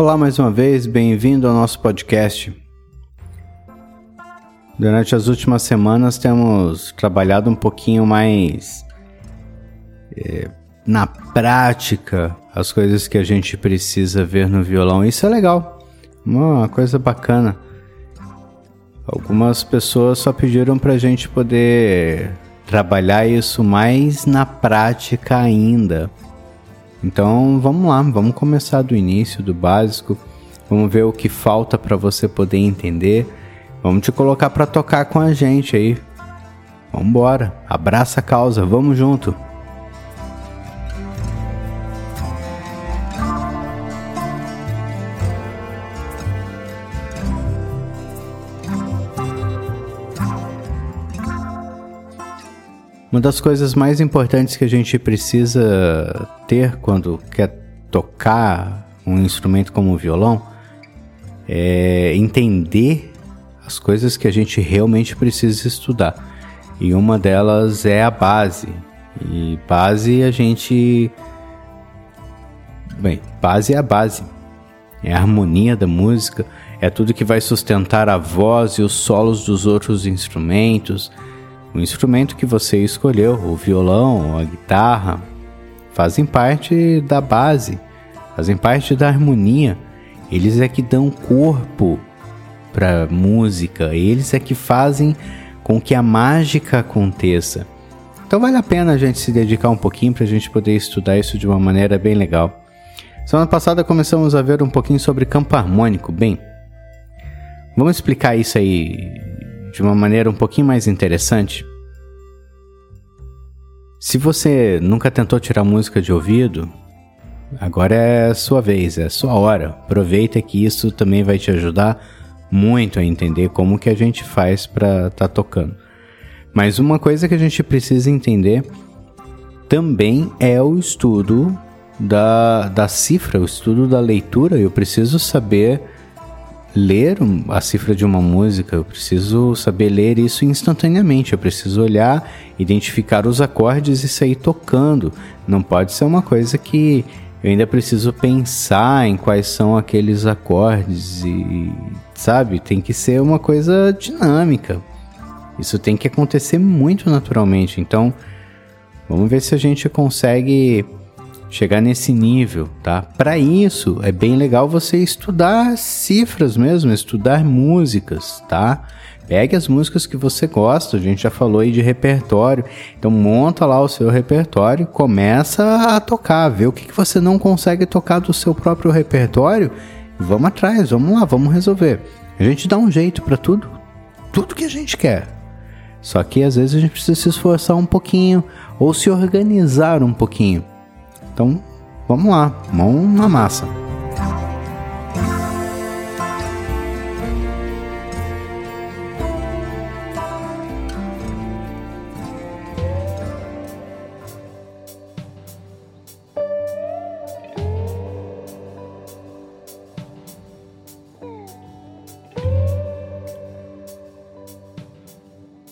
Olá mais uma vez, bem-vindo ao nosso podcast. Durante as últimas semanas temos trabalhado um pouquinho mais é, na prática as coisas que a gente precisa ver no violão. Isso é legal, uma coisa bacana. Algumas pessoas só pediram para a gente poder trabalhar isso mais na prática ainda. Então vamos lá, vamos começar do início, do básico. Vamos ver o que falta para você poder entender. Vamos te colocar para tocar com a gente aí. Vamos embora, abraça a causa, vamos junto. Uma das coisas mais importantes que a gente precisa ter quando quer tocar um instrumento como o violão é entender as coisas que a gente realmente precisa estudar. E uma delas é a base. E base a gente. Bem, base é a base. É a harmonia da música, é tudo que vai sustentar a voz e os solos dos outros instrumentos o instrumento que você escolheu, o violão, a guitarra, fazem parte da base, fazem parte da harmonia. Eles é que dão corpo para música, eles é que fazem com que a mágica aconteça. Então vale a pena a gente se dedicar um pouquinho para a gente poder estudar isso de uma maneira bem legal. Semana passada começamos a ver um pouquinho sobre campo harmônico. Bem, vamos explicar isso aí de uma maneira um pouquinho mais interessante. Se você nunca tentou tirar música de ouvido, agora é sua vez, é sua hora. Aproveita que isso também vai te ajudar muito a entender como que a gente faz para estar tá tocando. Mas uma coisa que a gente precisa entender também é o estudo da, da cifra, o estudo da leitura. Eu preciso saber ler a cifra de uma música, eu preciso saber ler isso instantaneamente, eu preciso olhar, identificar os acordes e sair tocando. Não pode ser uma coisa que eu ainda preciso pensar em quais são aqueles acordes e, sabe, tem que ser uma coisa dinâmica. Isso tem que acontecer muito naturalmente. Então, vamos ver se a gente consegue chegar nesse nível, tá? Para isso é bem legal você estudar cifras mesmo, estudar músicas, tá? Pegue as músicas que você gosta, a gente já falou aí de repertório, então monta lá o seu repertório, começa a tocar, vê o que, que você não consegue tocar do seu próprio repertório, vamos atrás, vamos lá, vamos resolver. A gente dá um jeito para tudo, tudo que a gente quer. Só que às vezes a gente precisa se esforçar um pouquinho ou se organizar um pouquinho. Então, vamos lá, mão na massa.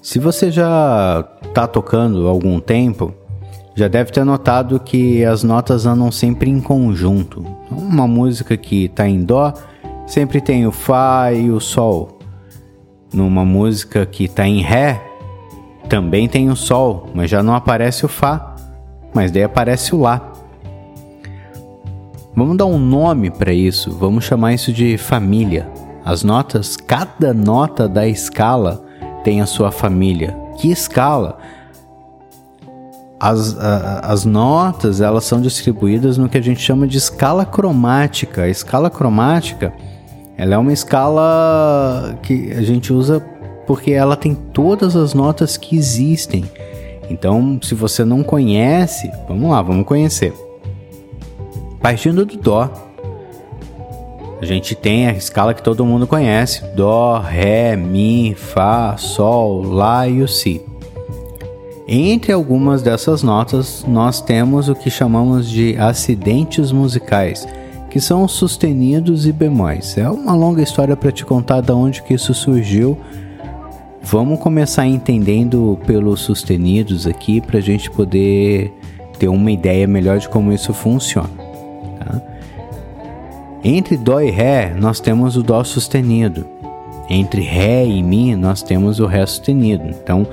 Se você já está tocando há algum tempo, já deve ter notado que as notas andam sempre em conjunto. Uma música que está em Dó sempre tem o Fá e o Sol. Numa música que está em Ré também tem o Sol, mas já não aparece o Fá, mas daí aparece o Lá. Vamos dar um nome para isso, vamos chamar isso de família. As notas, cada nota da escala tem a sua família. Que escala? As, as notas elas são distribuídas no que a gente chama de escala cromática. A escala cromática ela é uma escala que a gente usa porque ela tem todas as notas que existem. Então, se você não conhece, vamos lá, vamos conhecer. Partindo do Dó, a gente tem a escala que todo mundo conhece: Dó, Ré, Mi, Fá, Sol, Lá e o Si. Entre algumas dessas notas, nós temos o que chamamos de acidentes musicais, que são os sustenidos e bemóis. É uma longa história para te contar de onde que isso surgiu. Vamos começar entendendo pelos sustenidos aqui para a gente poder ter uma ideia melhor de como isso funciona. Tá? Entre Dó e Ré, nós temos o Dó sustenido. Entre Ré e Mi, nós temos o Ré sustenido. Então,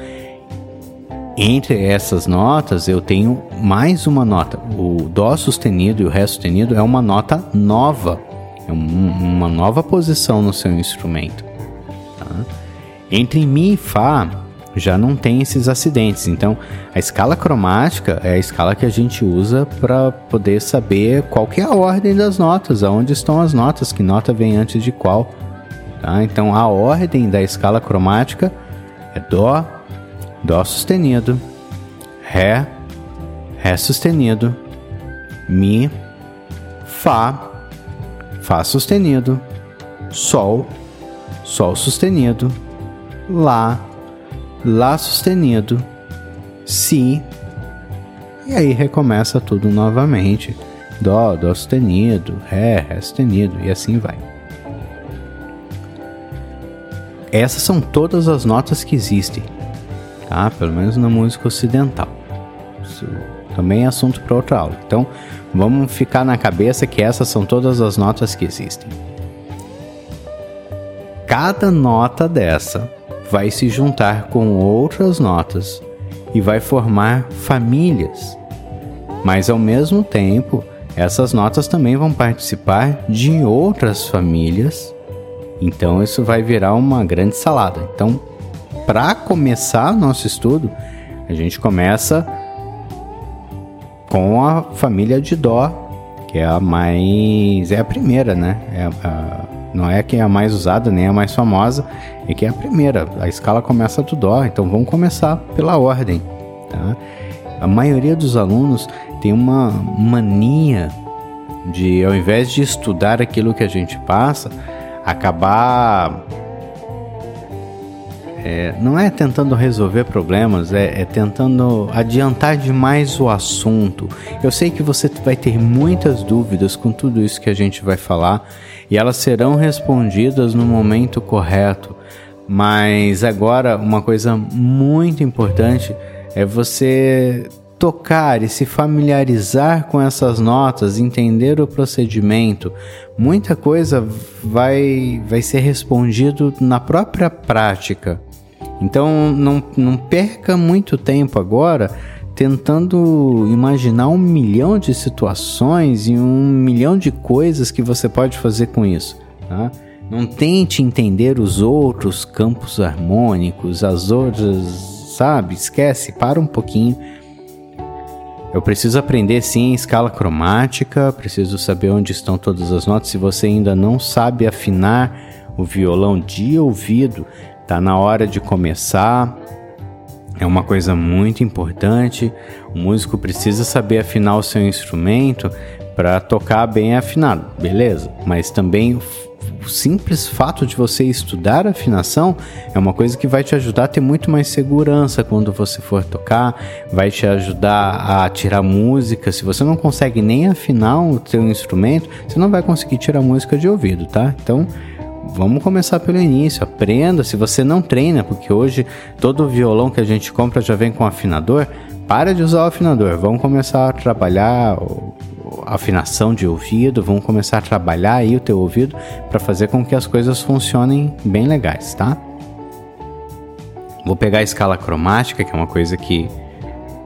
entre essas notas, eu tenho mais uma nota. O Dó sustenido e o Ré sustenido é uma nota nova. É uma nova posição no seu instrumento. Tá? Entre Mi e Fá, já não tem esses acidentes. Então, a escala cromática é a escala que a gente usa para poder saber qual é a ordem das notas, aonde estão as notas, que nota vem antes de qual. Tá? Então, a ordem da escala cromática é Dó, Dó sustenido, Ré, Ré sustenido, Mi, Fá, Fá sustenido, Sol, Sol sustenido, Lá, Lá sustenido, Si, e aí recomeça tudo novamente. Dó, Dó sustenido, Ré, Ré sustenido, e assim vai. Essas são todas as notas que existem, tá? Pelo menos na música ocidental. Isso também é assunto para outra aula. Então, vamos ficar na cabeça que essas são todas as notas que existem. Cada nota dessa vai se juntar com outras notas e vai formar famílias. Mas ao mesmo tempo, essas notas também vão participar de outras famílias. Então isso vai virar uma grande salada. Então, para começar nosso estudo, a gente começa com a família de Dó, que é a mais é a primeira, né? É a, não é que é a mais usada nem a mais famosa, é que é a primeira. A escala começa do Dó, então vamos começar pela ordem. Tá? A maioria dos alunos tem uma mania de, ao invés de estudar aquilo que a gente passa, acabar é, não é tentando resolver problemas, é, é, tentando adiantar demais o assunto. Eu sei que você vai ter muitas dúvidas com tudo isso que a gente vai falar e elas serão respondidas no momento correto. Mas agora, uma coisa muito importante é você tocar e se familiarizar com essas notas, entender o procedimento. Muita coisa vai, vai ser respondido na própria prática. Então não, não perca muito tempo agora tentando imaginar um milhão de situações e um milhão de coisas que você pode fazer com isso. Tá? Não tente entender os outros campos harmônicos, as outras, sabe? Esquece, para um pouquinho. Eu preciso aprender sim escala cromática, preciso saber onde estão todas as notas. Se você ainda não sabe afinar o violão de ouvido, Tá na hora de começar. É uma coisa muito importante. O músico precisa saber afinar o seu instrumento para tocar bem afinado, beleza? Mas também o simples fato de você estudar afinação é uma coisa que vai te ajudar a ter muito mais segurança quando você for tocar, vai te ajudar a tirar música. Se você não consegue nem afinar o seu instrumento, você não vai conseguir tirar música de ouvido, tá? Então, vamos começar pelo início. Aprenda. Se você não treina, porque hoje todo violão que a gente compra já vem com afinador, para de usar o afinador. Vamos começar a trabalhar a afinação de ouvido, vamos começar a trabalhar aí o teu ouvido para fazer com que as coisas funcionem bem legais, tá? Vou pegar a escala cromática, que é uma coisa que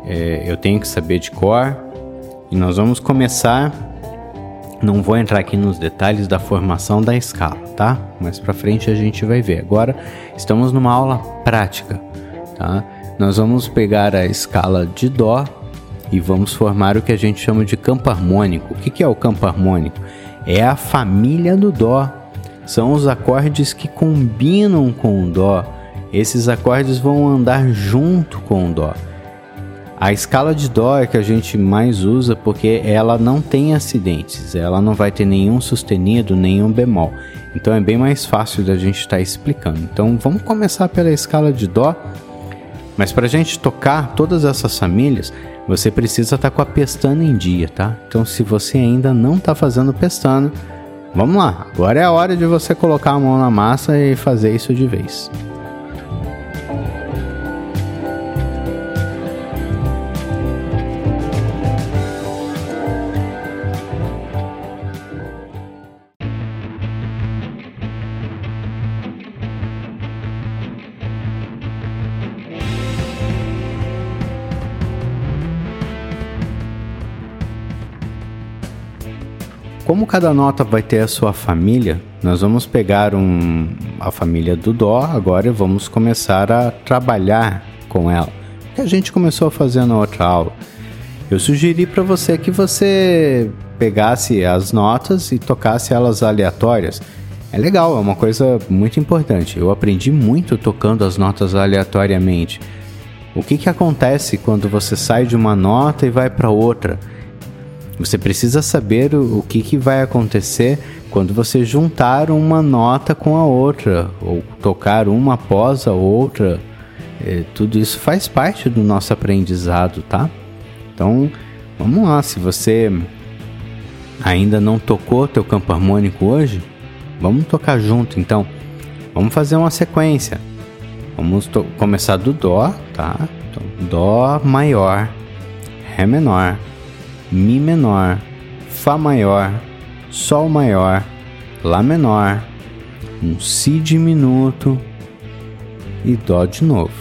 é, eu tenho que saber de cor, e nós vamos começar não vou entrar aqui nos detalhes da formação da escala, tá? Mais para frente a gente vai ver. Agora estamos numa aula prática, tá? Nós vamos pegar a escala de dó e vamos formar o que a gente chama de campo harmônico. O que é o campo harmônico? É a família do dó. São os acordes que combinam com o dó. Esses acordes vão andar junto com o dó. A escala de Dó é que a gente mais usa porque ela não tem acidentes, ela não vai ter nenhum sustenido, nenhum bemol. Então é bem mais fácil da gente estar tá explicando. Então vamos começar pela escala de Dó. Mas para a gente tocar todas essas famílias, você precisa estar tá com a pestana em dia, tá? Então se você ainda não está fazendo pestana, vamos lá. Agora é a hora de você colocar a mão na massa e fazer isso de vez. Como cada nota vai ter a sua família, nós vamos pegar um, a família do Dó agora e vamos começar a trabalhar com ela. Que a gente começou a fazer na outra aula. Eu sugeri para você que você pegasse as notas e tocasse elas aleatórias. É legal, é uma coisa muito importante. Eu aprendi muito tocando as notas aleatoriamente. O que, que acontece quando você sai de uma nota e vai para outra? Você precisa saber o, o que, que vai acontecer quando você juntar uma nota com a outra, ou tocar uma após a outra. É, tudo isso faz parte do nosso aprendizado, tá? Então, vamos lá. Se você ainda não tocou teu campo harmônico hoje, vamos tocar junto. Então, vamos fazer uma sequência. Vamos começar do Dó, tá? Então, Dó maior, Ré menor, Mi menor, Fá maior, Sol maior, Lá menor, um Si diminuto e Dó de novo.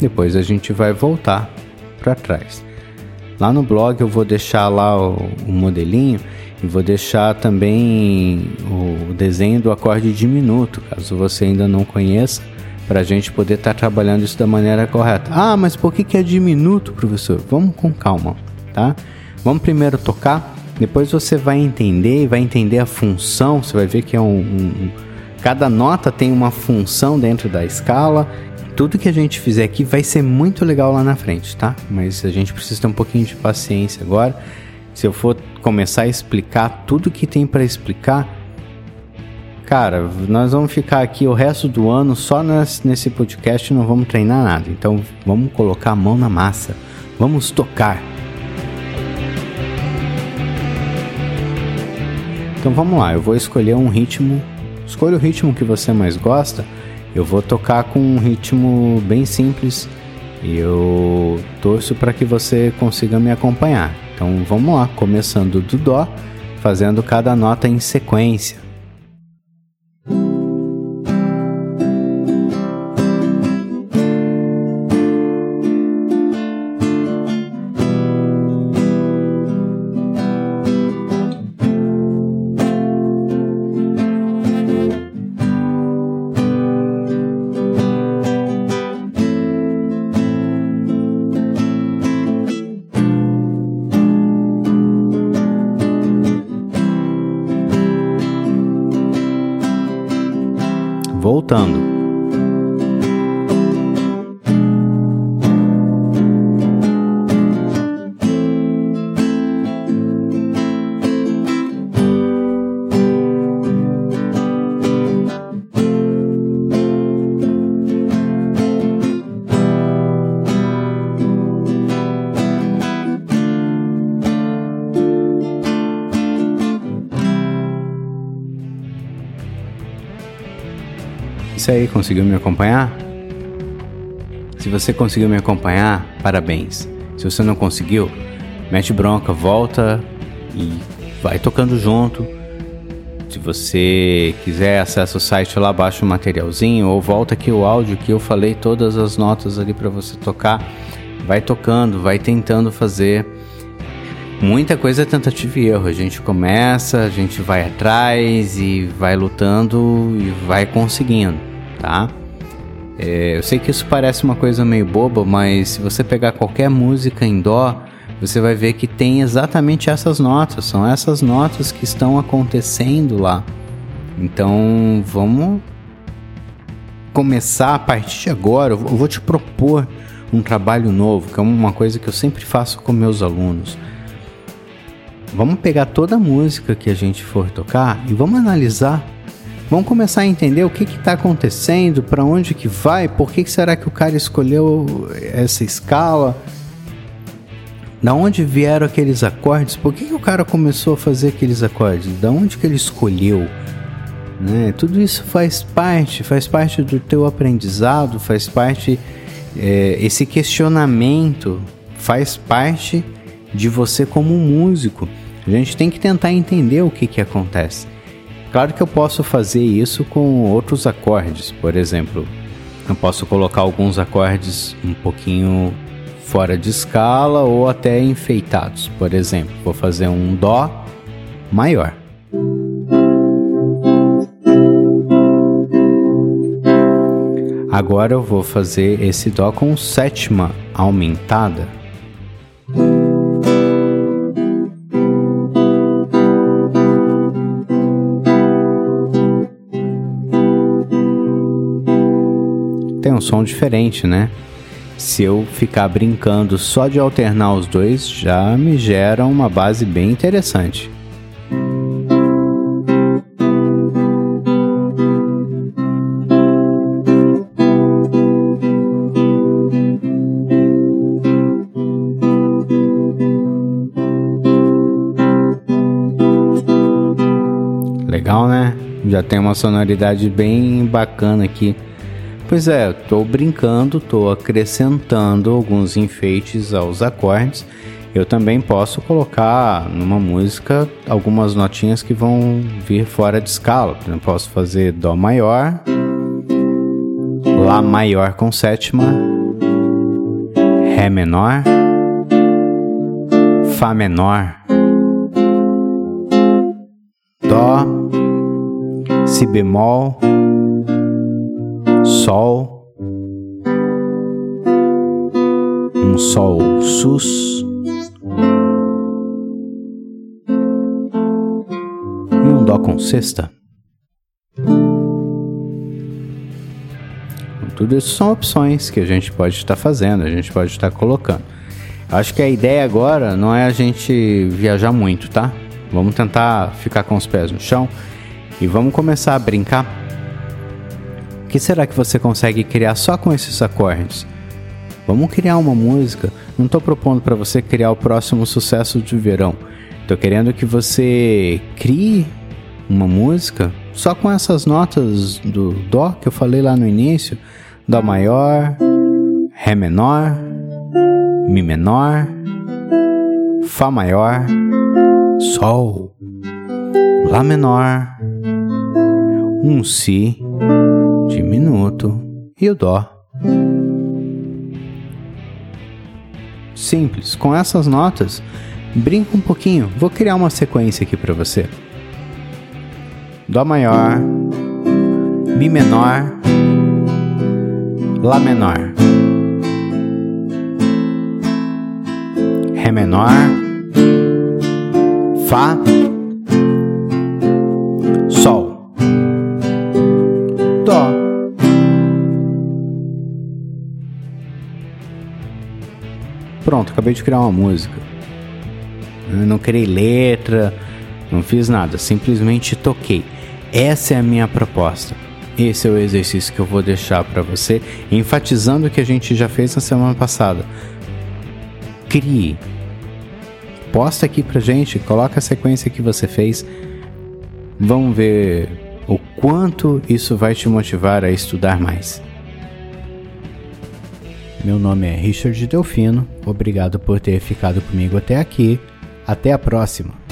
Depois a gente vai voltar para trás. Lá no blog eu vou deixar lá o, o modelinho e vou deixar também o desenho do acorde diminuto, caso você ainda não conheça, para a gente poder estar tá trabalhando isso da maneira correta. Ah, mas por que, que é diminuto, professor? Vamos com calma, tá? Vamos primeiro tocar, depois você vai entender e vai entender a função. Você vai ver que é um, um cada nota tem uma função dentro da escala tudo que a gente fizer aqui vai ser muito legal lá na frente, tá? Mas a gente precisa ter um pouquinho de paciência agora. Se eu for começar a explicar tudo que tem para explicar, cara, nós vamos ficar aqui o resto do ano só nesse podcast e não vamos treinar nada. Então vamos colocar a mão na massa. Vamos tocar. Então vamos lá, eu vou escolher um ritmo. Escolha o ritmo que você mais gosta eu vou tocar com um ritmo bem simples e eu torço para que você consiga me acompanhar. Então vamos lá, começando do Dó, fazendo cada nota em sequência. Voltando. Isso aí, conseguiu me acompanhar? Se você conseguiu me acompanhar, parabéns. Se você não conseguiu, mete bronca, volta e vai tocando junto. Se você quiser, acessa o site lá, baixa o materialzinho ou volta aqui o áudio que eu falei todas as notas ali para você tocar. Vai tocando, vai tentando fazer. Muita coisa é tentativa e erro. A gente começa, a gente vai atrás e vai lutando e vai conseguindo tá? É, eu sei que isso parece uma coisa meio boba, mas se você pegar qualquer música em dó, você vai ver que tem exatamente essas notas, são essas notas que estão acontecendo lá. Então vamos começar a partir de agora. Eu vou te propor um trabalho novo, que é uma coisa que eu sempre faço com meus alunos. Vamos pegar toda a música que a gente for tocar e vamos analisar Vamos começar a entender o que está acontecendo, para onde que vai, por que, que será que o cara escolheu essa escala, da onde vieram aqueles acordes, por que, que o cara começou a fazer aqueles acordes, da onde que ele escolheu. Né? Tudo isso faz parte, faz parte do teu aprendizado, faz parte, é, esse questionamento faz parte de você como músico. A gente tem que tentar entender o que, que acontece. Claro que eu posso fazer isso com outros acordes, por exemplo, eu posso colocar alguns acordes um pouquinho fora de escala ou até enfeitados. Por exemplo, vou fazer um dó maior. Agora eu vou fazer esse dó com sétima aumentada. Som diferente, né? Se eu ficar brincando só de alternar os dois, já me gera uma base bem interessante. Legal, né? Já tem uma sonoridade bem bacana aqui. Pois é, estou brincando, estou acrescentando alguns enfeites aos acordes. Eu também posso colocar numa música algumas notinhas que vão vir fora de escala. Eu posso fazer Dó maior, Lá maior com sétima, Ré menor, Fá menor, Dó, Si bemol Sol, um Sol sus e um Dó com sexta. Tudo isso são opções que a gente pode estar fazendo, a gente pode estar colocando. Acho que a ideia agora não é a gente viajar muito, tá? Vamos tentar ficar com os pés no chão e vamos começar a brincar que será que você consegue criar só com esses acordes? Vamos criar uma música. Não estou propondo para você criar o próximo sucesso de verão. Estou querendo que você crie uma música só com essas notas do Dó que eu falei lá no início: Dó maior, Ré menor, Mi menor, Fá maior, Sol, Lá menor, um Si diminuto e o Dó. Simples, com essas notas, brinca um pouquinho. Vou criar uma sequência aqui para você. Dó maior, Mi menor, Lá menor, Ré menor, Fá Pronto, acabei de criar uma música. Eu não criei letra, não fiz nada, simplesmente toquei. Essa é a minha proposta. Esse é o exercício que eu vou deixar para você, enfatizando o que a gente já fez na semana passada. Crie. Posta aqui pra gente, coloca a sequência que você fez. Vamos ver o quanto isso vai te motivar a estudar mais. Meu nome é Richard Delfino, obrigado por ter ficado comigo até aqui. Até a próxima!